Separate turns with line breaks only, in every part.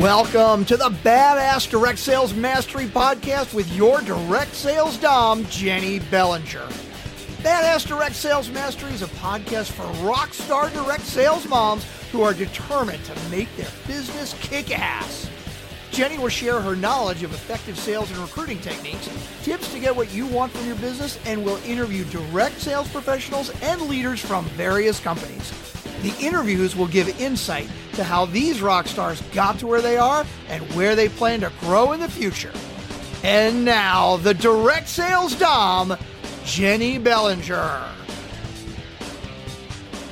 Welcome to the Badass Direct Sales Mastery Podcast with your direct sales dom, Jenny Bellinger. Badass Direct Sales Mastery is a podcast for rock star direct sales moms who are determined to make their business kick ass. Jenny will share her knowledge of effective sales and recruiting techniques, tips to get what you want from your business, and will interview direct sales professionals and leaders from various companies. The interviews will give insight to how these rock stars got to where they are and where they plan to grow in the future. And now, the direct sales dom, Jenny Bellinger.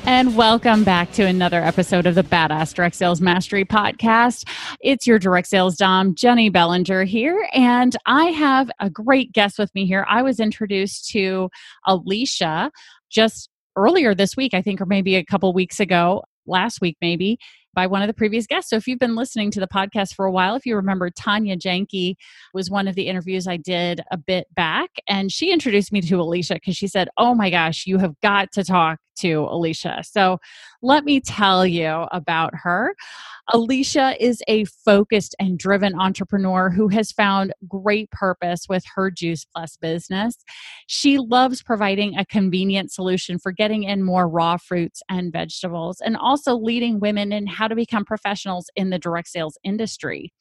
And welcome back to another episode of the Badass Direct Sales Mastery Podcast. It's your direct sales dom, Jenny Bellinger here, and I have a great guest with me here. I was introduced to Alicia just earlier this week, I think, or maybe a couple weeks ago, last week maybe, by one of the previous guests. So if you've been listening to the podcast for a while, if you remember, Tanya Janke was one of the interviews I did a bit back, and she introduced me to Alicia because she said, Oh my gosh, you have got to talk to Alicia. So let me tell you about her. Alicia is a focused and driven entrepreneur who has found great purpose with her Juice Plus business. She loves providing a convenient solution for getting in more raw fruits and vegetables and also leading women in how to become professionals in the direct sales industry.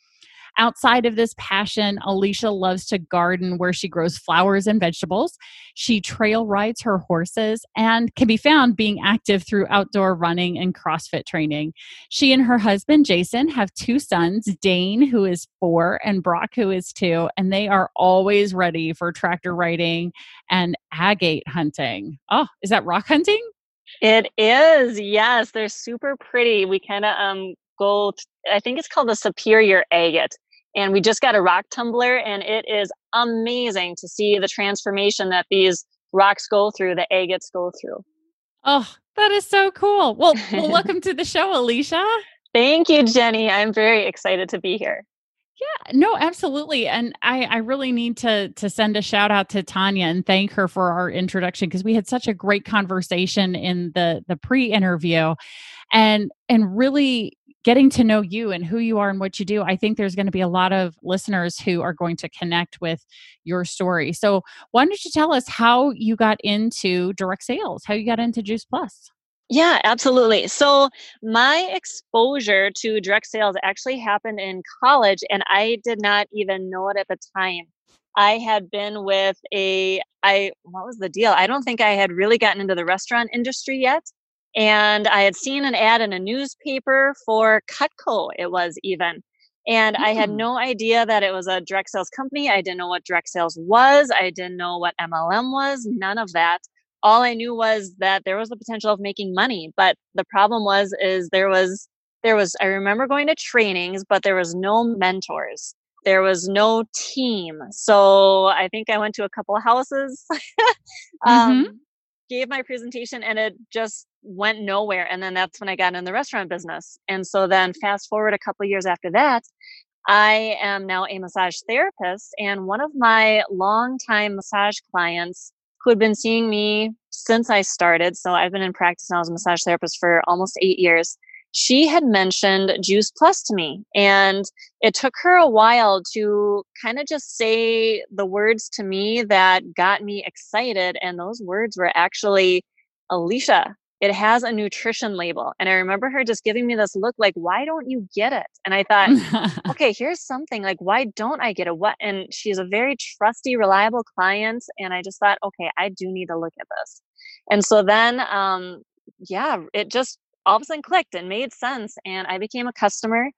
Outside of this passion, Alicia loves to garden where she grows flowers and vegetables. She trail rides her horses and can be found being active through outdoor running and CrossFit training. She and her husband, Jason, have two sons, Dane, who is four, and Brock, who is two, and they are always ready for tractor riding and agate hunting. Oh, is that rock hunting?
It is. Yes, they're super pretty. We kind of um go t- I think it's called the superior agate and we just got a rock tumbler and it is amazing to see the transformation that these rocks go through the agates go through
oh that is so cool well, well welcome to the show alicia
thank you jenny i'm very excited to be here
yeah, no, absolutely. And I, I really need to to send a shout out to Tanya and thank her for our introduction because we had such a great conversation in the the pre-interview and and really getting to know you and who you are and what you do, I think there's going to be a lot of listeners who are going to connect with your story. So, why don't you tell us how you got into direct sales, how you got into Juice Plus?
Yeah, absolutely. So, my exposure to direct sales actually happened in college, and I did not even know it at the time. I had been with a I what was the deal? I don't think I had really gotten into the restaurant industry yet and I had seen an ad in a newspaper for Cutco, it was even. And mm. I had hmm. no idea that it was a direct sales company. I didn't know what direct sales was. I didn't know what MLM was, none of that. All I knew was that there was the potential of making money. But the problem was, is there was, there was, I remember going to trainings, but there was no mentors. There was no team. So I think I went to a couple of houses. um, mm-hmm gave my presentation and it just went nowhere. And then that's when I got in the restaurant business. And so then fast forward a couple of years after that, I am now a massage therapist. And one of my longtime massage clients who had been seeing me since I started, so I've been in practice now as a massage therapist for almost eight years she had mentioned Juice Plus to me. And it took her a while to kind of just say the words to me that got me excited. And those words were actually, Alicia, it has a nutrition label. And I remember her just giving me this look like, why don't you get it? And I thought, okay, here's something like, why don't I get it? What? And she's a very trusty, reliable client. And I just thought, okay, I do need to look at this. And so then, um, yeah, it just all of a sudden clicked and made sense. And I became a customer.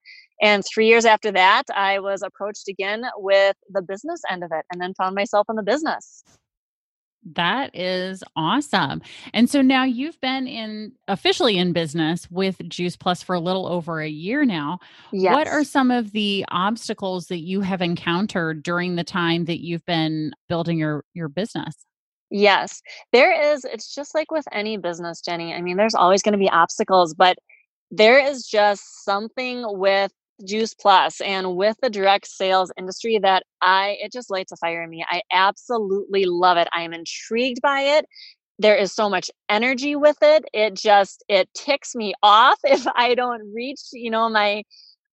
And three years after that, I was approached again with the business end of it and then found myself in the business.
That is awesome. And so now you've been in officially in business with Juice Plus for a little over a year now. Yes. What are some of the obstacles that you have encountered during the time that you've been building your your business?
Yes, there is. It's just like with any business, Jenny. I mean, there's always going to be obstacles, but there is just something with Juice Plus and with the direct sales industry that I, it just lights a fire in me. I absolutely love it. I am intrigued by it. There is so much energy with it. It just, it ticks me off if I don't reach, you know, my,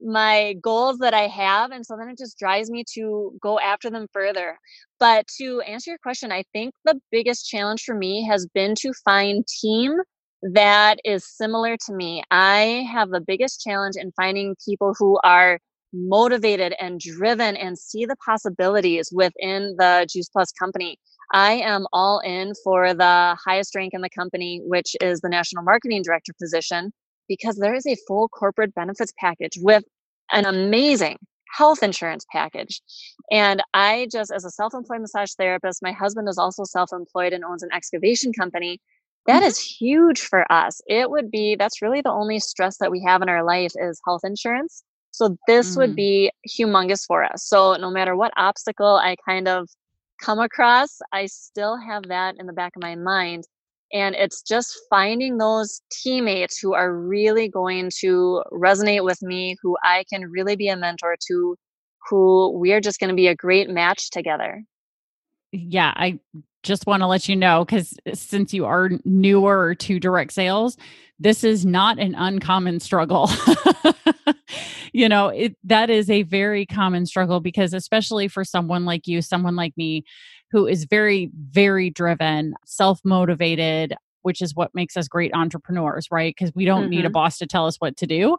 my goals that I have. And so then it just drives me to go after them further. But to answer your question, I think the biggest challenge for me has been to find team that is similar to me. I have the biggest challenge in finding people who are motivated and driven and see the possibilities within the Juice Plus company. I am all in for the highest rank in the company, which is the national marketing director position, because there is a full corporate benefits package with an amazing health insurance package. And I just, as a self employed massage therapist, my husband is also self employed and owns an excavation company. That mm-hmm. huge for us. It would be, that's really the only stress that we have in our life is health insurance. So this mm. would be humongous for us. So no matter what obstacle I kind of come across, I still have that in the back of my mind. And it's just finding those teammates who are really going to resonate with me, who I can really be a mentor to, who we're just going to be a great match together.
Yeah, I just want to let you know because since you are newer to direct sales, this is not an uncommon struggle. you know, it that is a very common struggle because especially for someone like you, someone like me who is very very driven, self-motivated, which is what makes us great entrepreneurs, right? Because we don't mm-hmm. need a mm-hmm. boss to tell us what to do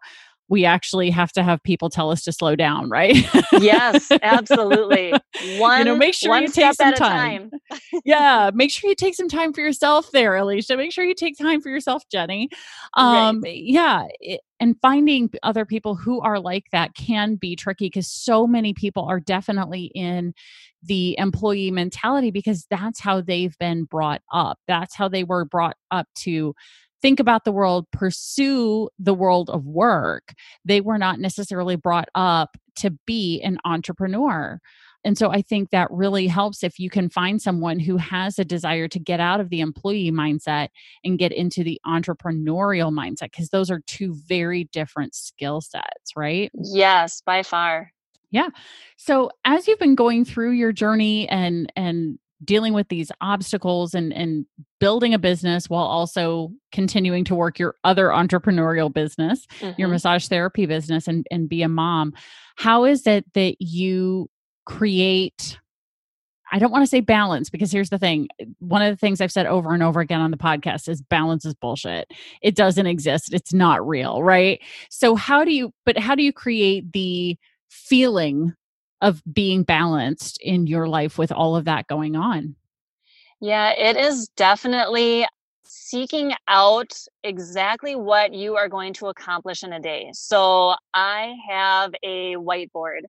we actually have to have people tell us to slow down, right?
yes, absolutely. One, you know, make sure you take some time.
time. yeah, make sure you take some time for yourself there, Alicia. Make sure you take time for yourself, Jenny. Um, right. yeah, it, and finding other people who are like that can be tricky because so many people are definitely in the employee mentality because that's how they've been brought up. That's how they were brought up to think about the world, pursue the world of work. They were not necessarily brought up to be an entrepreneur. And so I think that really helps if you can find someone who has a desire to get out of the employee mindset and get into the entrepreneurial mindset, because those are two very different skill sets, right?
Yes, by far.
Yeah. So as you've been going through your journey and and dealing with these obstacles and and building a business while also continuing to work your other entrepreneurial business mm-hmm. your massage therapy business and and be a mom how is it that you create I don't want to say balance because here's the thing. One of the things I've said over and over again on the podcast is balance is bullshit. It doesn't exist. It's not real, right? So how do you but how do you create the feeling of being balanced in your life with all of that going on?
Yeah, it is definitely seeking out exactly what you are going to accomplish in a day. So I have a whiteboard,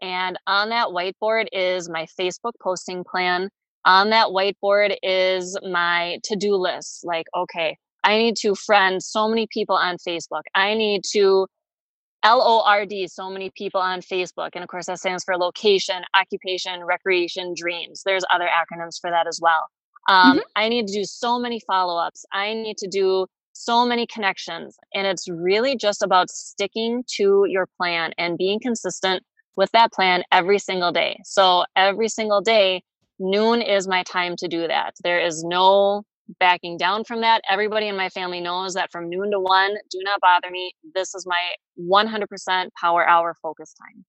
and on that whiteboard is my Facebook posting plan. On that whiteboard is my to do list. Like, okay, I need to friend so many people on Facebook. I need to L O R D, so many people on Facebook. And of course, that stands for location, occupation, recreation, dreams. There's other acronyms for that as well. Um, mm-hmm. I need to do so many follow ups. I need to do so many connections. And it's really just about sticking to your plan and being consistent with that plan every single day. So every single day, noon is my time to do that. There is no backing down from that. Everybody in my family knows that from noon to one, do not bother me. This is my 100% power hour focus time.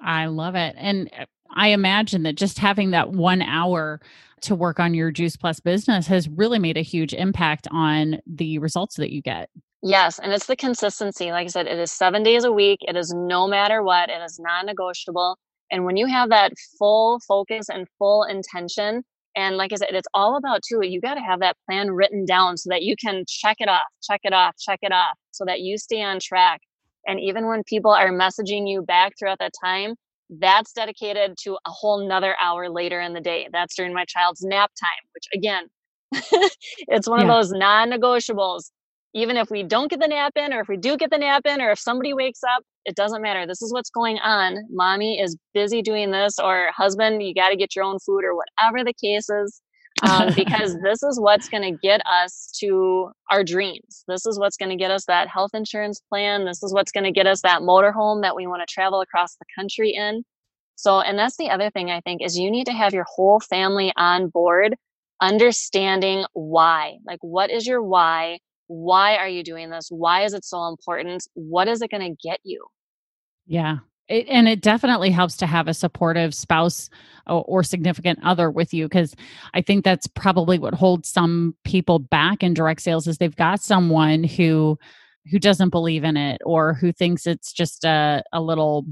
I love it. And uh, I imagine that just having that one hour to work on your Juice Plus business has really made a huge impact on the results that you get.
Yes, and it's the consistency. Like I said, it is seven days a week. It is no matter what, it is non negotiable. And when you have that full focus and full intention, and like I said, it's all about too, you got to have that plan written down so that you can check it off, check it off, check it off, so that you stay on track. And even when people are messaging you back throughout that time, that's dedicated to a whole nother hour later in the day. That's during my child's nap time, which again, it's one yeah. of those non negotiables even if we don't get the nap in or if we do get the nap in or if somebody wakes up it doesn't matter. This is what's going on. Mommy is busy doing this or husband you got to get your own food or whatever the case is um, because this is what's going to get us to our dreams. This is what's going to get us that health insurance plan. This is what's going to get us that motor home that we want to travel across the country in. So and that's the other thing i think is you need to have your whole family on board understanding why. Like what is your why why are you doing this? Why is it so important? What is it going to get you?
Yeah. It, and it definitely helps to have a supportive spouse or, or significant other with you because I think that's probably what holds some people back in direct sales is they've got someone who who doesn't believe in it or who thinks it's just a, a little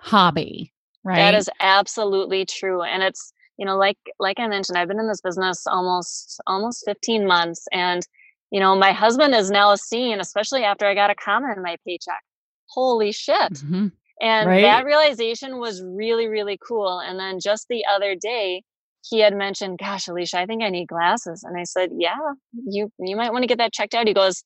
hobby right
that is absolutely true and it's you know like like i mentioned i've been in this business almost almost 15 months and you know my husband is now seeing especially after i got a comment in my paycheck. Holy shit. Mm-hmm. and right? that realization was really really cool. And then just the other day he had mentioned gosh alicia i think i need glasses. And i said yeah you you might want to get that checked out. He goes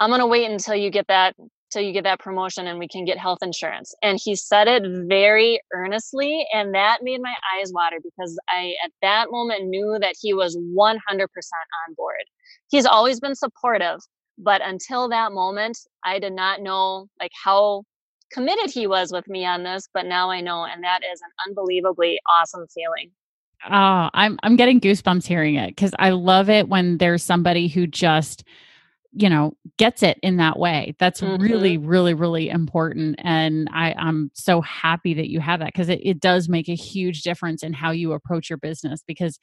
i'm going to wait until you get that till you get that promotion and we can get health insurance. And he said it very earnestly. And that made my eyes water because I, at that moment, knew that he was 100% on board. He's always been supportive, but until that moment, I did not know like how committed he was with me on this. But now I know. And that is an unbelievably awesome feeling.
Oh, I'm I'm getting goosebumps hearing it because I love it when there's somebody who just you know gets it in that way that's mm-hmm. really really really important and i i'm so happy that you have that because it, it does make a huge difference in how you approach your business because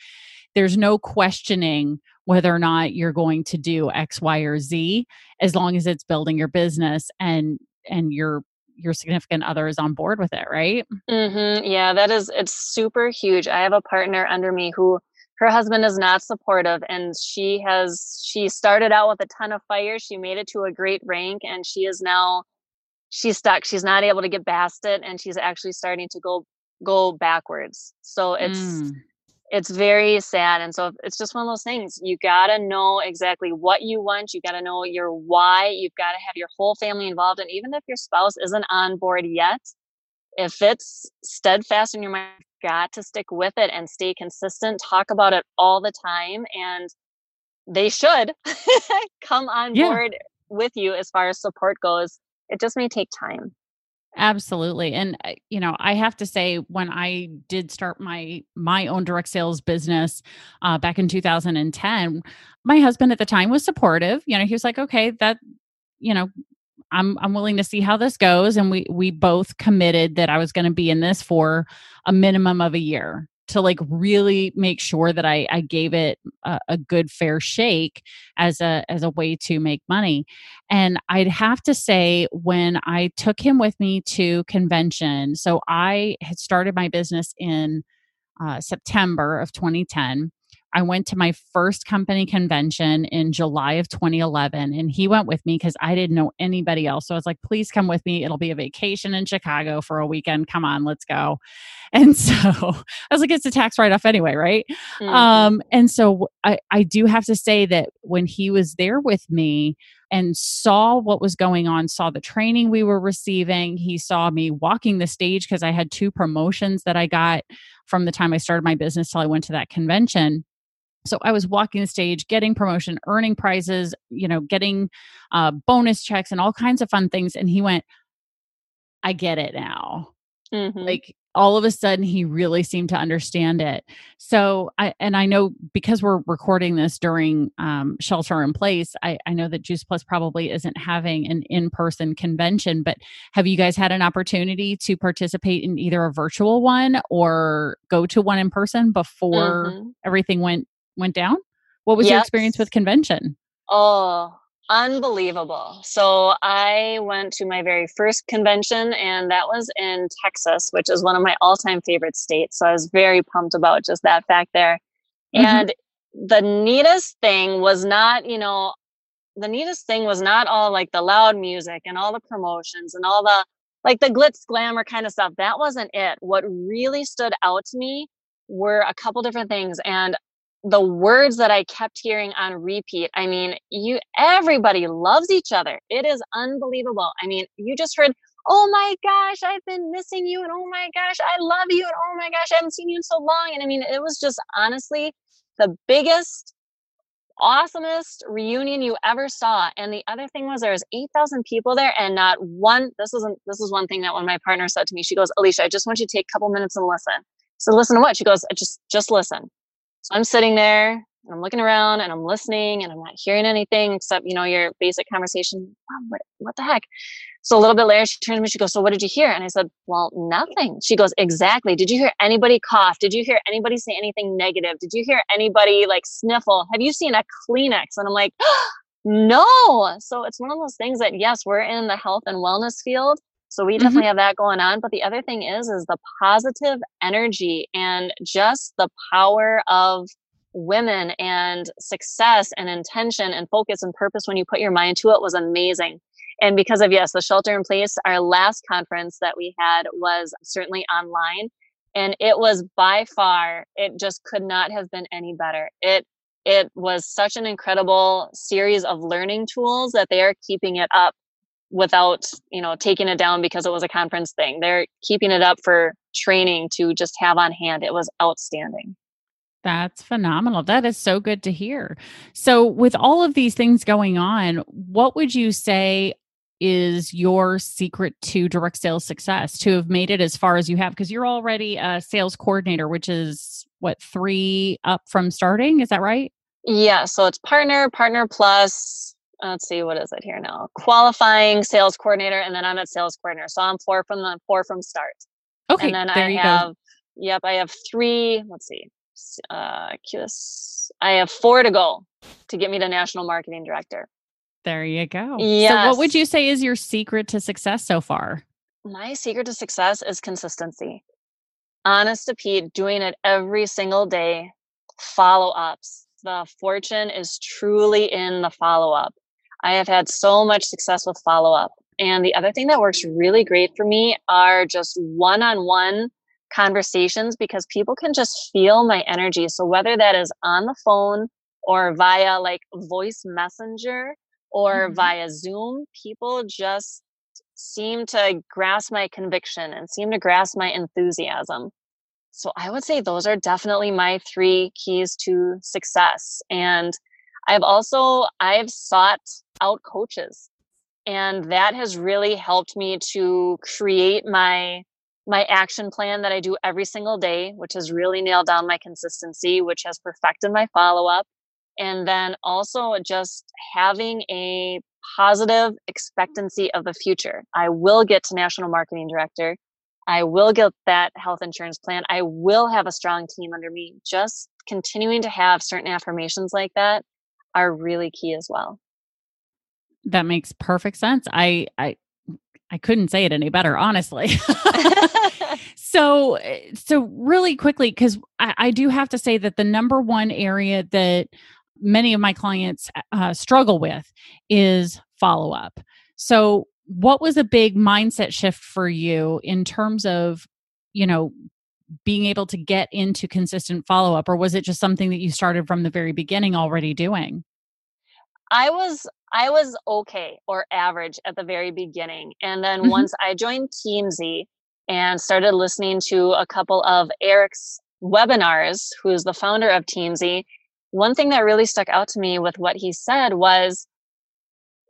there's no questioning whether or not you're going to do x y or z as long as it's building your business and and your your significant other is on board with it right
mm-hmm. yeah that is it's super huge i have a partner under me who her husband is not supportive and she has she started out with a ton of fire she made it to a great rank and she is now she's stuck. She's not able to get past it and she's actually starting to go go backwards. So it's mm. it's very sad and so it's just one of those things. You got to know exactly what you want. You got to know your why. You've got to have your whole family involved and even if your spouse isn't on board yet if it's steadfast in your mind got to stick with it and stay consistent, talk about it all the time. And they should come on yeah. board with you as far as support goes. It just may take time.
Absolutely. And uh, you know, I have to say when I did start my my own direct sales business uh back in 2010, my husband at the time was supportive. You know, he was like, "Okay, that you know, I'm I'm willing to see how this goes and we we both committed that I was going to be in this for a minimum of a year to like really make sure that I I gave it a, a good fair shake as a as a way to make money. And I'd have to say when I took him with me to convention, so I had started my business in uh, September of 2010 I went to my first company convention in July of 2011, and he went with me because I didn't know anybody else. So I was like, please come with me. It'll be a vacation in Chicago for a weekend. Come on, let's go. And so I was like, it's a tax write off anyway, right? Mm-hmm. Um, and so I, I do have to say that when he was there with me, and saw what was going on, saw the training we were receiving. He saw me walking the stage because I had two promotions that I got from the time I started my business till I went to that convention so i was walking the stage getting promotion earning prizes you know getting uh, bonus checks and all kinds of fun things and he went i get it now mm-hmm. like all of a sudden he really seemed to understand it so i and i know because we're recording this during um, shelter in place I, I know that juice plus probably isn't having an in-person convention but have you guys had an opportunity to participate in either a virtual one or go to one in person before mm-hmm. everything went went down? What was yes. your experience with convention?
Oh, unbelievable. So I went to my very first convention and that was in Texas, which is one of my all-time favorite states. So I was very pumped about just that fact there. Mm-hmm. And the neatest thing was not, you know, the neatest thing was not all like the loud music and all the promotions and all the like the glitz glamour kind of stuff. That wasn't it. What really stood out to me were a couple different things. And the words that I kept hearing on repeat. I mean, you everybody loves each other. It is unbelievable. I mean, you just heard, "Oh my gosh, I've been missing you," and "Oh my gosh, I love you," and "Oh my gosh, I haven't seen you in so long." And I mean, it was just honestly the biggest awesomest reunion you ever saw and the other thing was there was 8000 people there and not one this isn't this is one thing that when my partner said to me she goes alicia i just want you to take a couple minutes and listen so listen to what she goes just just listen so I'm sitting there and I'm looking around and I'm listening and I'm not hearing anything except, you know, your basic conversation. what, what the heck? So a little bit later, she turns to me, she goes, So what did you hear? And I said, Well, nothing. She goes, Exactly. Did you hear anybody cough? Did you hear anybody say anything negative? Did you hear anybody like sniffle? Have you seen a Kleenex? And I'm like, No. So it's one of those things that, yes, we're in the health and wellness field. So we mm-hmm. definitely mm-hmm. have that going on. But the other thing is, is the positive energy and just the power of women and success and intention and focus and purpose when you put your mind to it was amazing. And because of, yes, the shelter in place, our last conference that we had was certainly online. And it was by far, it just could not have been any better. It it was such an incredible series of learning tools that they are keeping it up without you know taking it down because it was a conference thing they're keeping it up for training to just have on hand it was outstanding
that's phenomenal. That is so good to hear. So, with all of these things going on, what would you say is your secret to direct sales success to have made it as far as you have? Because you're already a sales coordinator, which is what, three up from starting? Is that right?
Yeah. So, it's partner, partner plus, let's see, what is it here now? Qualifying sales coordinator, and then I'm at sales coordinator. So, I'm four from the four from start.
Okay.
And then
I
have,
go.
yep, I have three, let's see, uh, QS. I have four to go to get me to national marketing director.
There you go.
Yeah.
So, what would you say is your secret to success so far?
My secret to success is consistency. Honest to Pete, doing it every single day, follow ups. The fortune is truly in the follow up. I have had so much success with follow up. And the other thing that works really great for me are just one on one conversations because people can just feel my energy. So whether that is on the phone or via like voice messenger or mm-hmm. via Zoom, people just seem to grasp my conviction and seem to grasp my enthusiasm. So I would say those are definitely my three keys to success. And I've also I've sought out coaches and that has really helped me to create my my action plan that I do every single day, which has really nailed down my consistency, which has perfected my follow up. And then also just having a positive expectancy of the future. I will get to national marketing director. I will get that health insurance plan. I will have a strong team under me. Just continuing to have certain affirmations like that are really key as well.
That makes perfect sense. I I I couldn't say it any better, honestly. so, eh, so really quickly, because I, I, do have to say that the number one area that many of my clients uh, struggle with is follow up. So, what was a big mindset shift for you in terms of, you know, being able to get into consistent follow up, or was it just something that you started from the very beginning already doing?
I was I was okay or average at the very beginning. And then mm-hmm. once I joined Teamzy and started listening to a couple of Eric's webinars, who's the founder of Teamzy, one thing that really stuck out to me with what he said was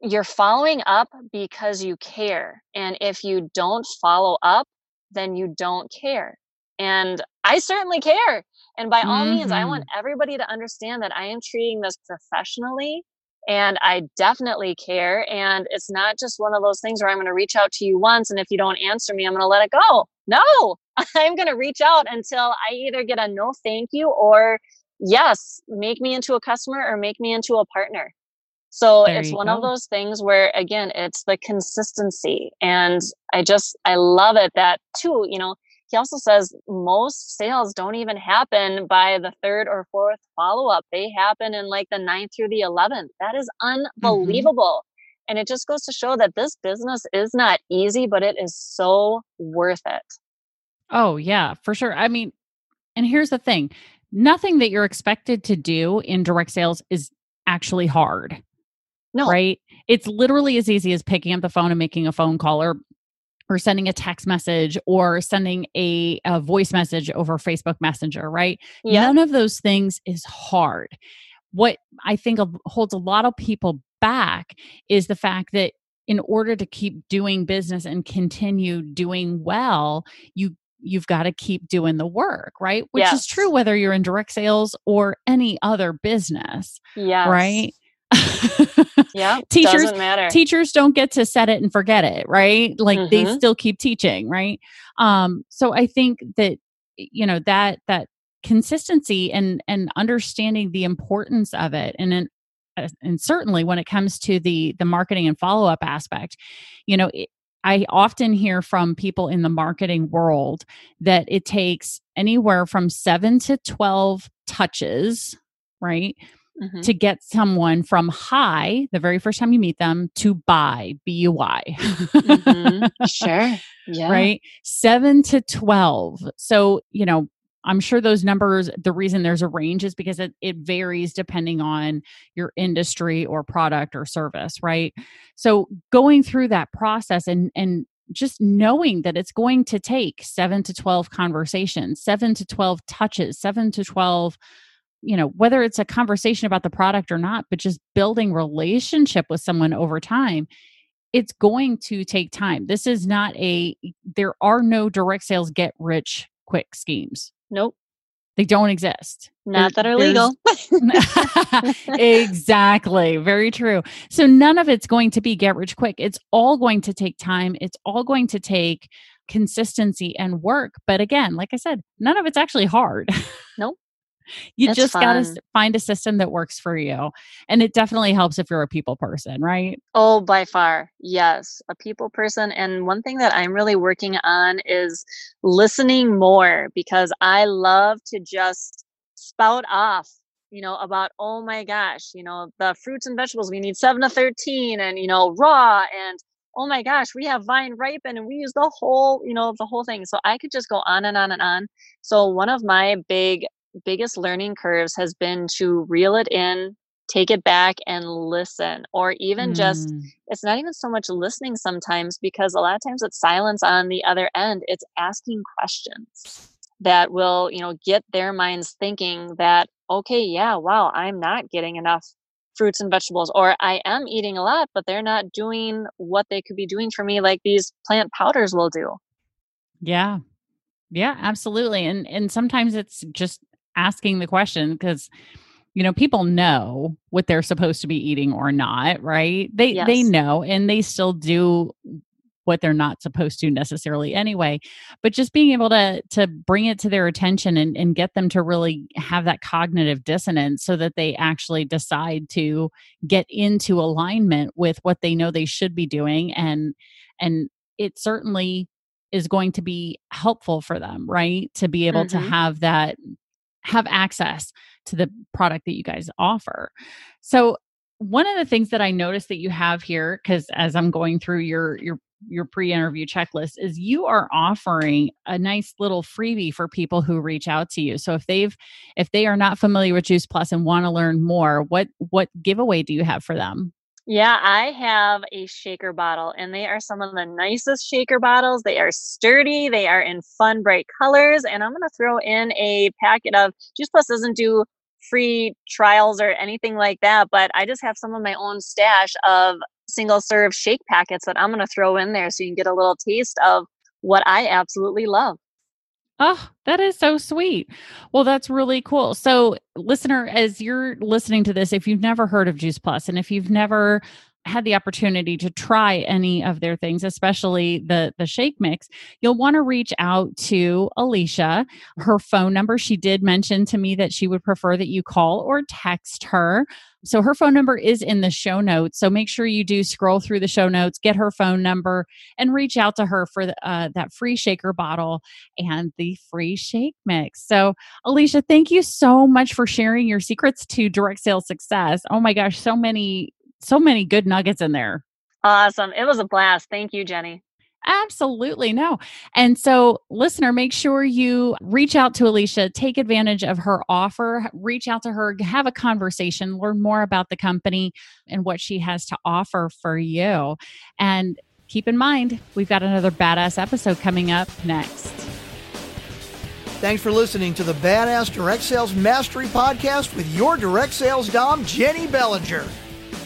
you're following up because you care. And if you don't follow up, then you don't care. And I certainly care. And by all mm-hmm. means, I want mm-hmm. everybody to understand that I am treating this professionally and I definitely care. And it's not just one of those things where I'm going to reach out to you once, and if you don't answer me, I'm going to let it go. No, I'm going to reach out until I either get a no thank you or yes, make me into a customer or make me into a partner. So there it's one go. of those things where, again, it's the consistency. And I just, I love it that too, you know, he also says most sales don't even happen by the third or fourth follow up. They happen in like the ninth through the 11th. That is mm-hmm. unbelievable. Mm-hmm. And it just goes to show that this business is not easy, but it is so worth it.
Oh, yeah, for sure. I mean, and here's the thing nothing that you're expected to do in direct sales is actually hard.
No.
Right? It's literally as easy as picking up the phone and making a phone call or or sending a text message or sending a, a voice message over Facebook Messenger, right?
Yeah.
None of those things is hard. What I think holds a lot of people back is the fact that in order to keep doing business and continue doing well, you you've got to keep doing the work, right? Which
Yes.
is true whether you're in direct sales or any other business,
Yes.
right?
Yeah.
Teachers-
matter.
teachers don't get to set it and forget it right like they
Mhm.
still keep teaching right um so i think that you know that that consistency and and understanding the importance of it and then uh, and certainly when it comes to the the marketing and follow up aspect you know it, I often hear from people in the marketing world that it takes anywhere from 7 to 12 touches right
Mhm.
to get someone from high the very first time you meet them to buy b-u-y
Mhm. Sure. Yeah.
right 7 to 12 so you know i'm sure those numbers the reason there's a range is because it, it varies depending on your industry or product or service right so going through that process and and just knowing that it's going to take 7 to 12 conversations 7 to 12 touches 7 to 12 you know whether it's a conversation about the product or not but just building relationship with someone over time it's going to take time. This is not a there are no direct sales get rich quick schemes.
Nope.
they don't exist.
Not that are legal.
exactly. Very true. So none of it's going to be get rich quick. It's all going to take time. It's all going to take consistency and work. But again like i said none of it's actually hard.
Nope.
You just got to find a system that works for you and it definitely helps if you're a people person right
Oh, by far. Yes. A people person. And one thing that I'm really working on is listening more because I love to just spout off, you know, about, oh my gosh, you know, the fruits and vegetables, we need seven to 13 and, you know, raw and, oh my gosh, we have vine ripen and we use the whole, you know, the whole thing. So I could just go on and on and on. So one of my big, biggest learning curves has been to reel it in, take it back and listen, or even just
Mm.
it's not even so much listening sometimes because a lot of times it's silence on the other end it's asking questions that will you know get their minds thinking that okay yeah wow i'm not getting enough fruits and vegetables or i am eating a lot but they're not doing what they could be doing for me like these plant powders will do
Yeah. Yeah, absolutely. And and sometimes it's just asking the question because you know, people know what they're supposed to be eating or not, right? They they know and they still do what they're not supposed to necessarily anyway. But just being able to to bring it to their attention and, and get them to really have that cognitive dissonance so that they actually decide to get into alignment with what they know they should be doing and and it certainly is going to be helpful for them, right? To be able to
Mhm.
have that have access to the product that you guys offer. So one of the things that I noticed that you have here cuz as I'm going through your your your pre-interview checklist is you are offering a nice little freebie for people who reach out to you. So if they've if they are not familiar with Juice Plus and want to learn more, what what giveaway do you have for them?
Yeah, I have a shaker bottle, and they are some of the nicest shaker bottles. They are sturdy, they are in fun, bright colors, and I'm going to throw in a packet of Juice Plus doesn't do free trials or anything like that, but I just have some of my own stash of single serve shake packets that I'm going to throw in there so you can get a little taste of what I absolutely love.
Oh, that is so sweet. Well, that's really cool. So, listener, as you're listening to this, if you've never heard of Juice Plus and if you've never had the opportunity to try any of their things, especially the the shake mix, you'll want to reach out to Alicia. Her phone number, she did mention to me that she would prefer that you call or text her. So her phone number is in the show notes. So make sure you do scroll through the show notes, get her phone number, and reach out to her for the, uh, that free shaker bottle and the free shake mix. So, Alicia, thank you so much for sharing your secrets to direct sales success. Oh my gosh, so many, so many good nuggets in there.
Awesome. It was a blast. Thank you, Jenny.
Absolutely no. And so, listener, make sure you reach out to Alicia, take advantage of her offer, reach out to her, have a conversation, learn more about the company and what she has to offer for you. And keep in mind, we've got another badass episode coming up next.
Thanks for listening to the Badass Direct Sales Mastery Podcast with your direct sales dom, Jenny Bellinger.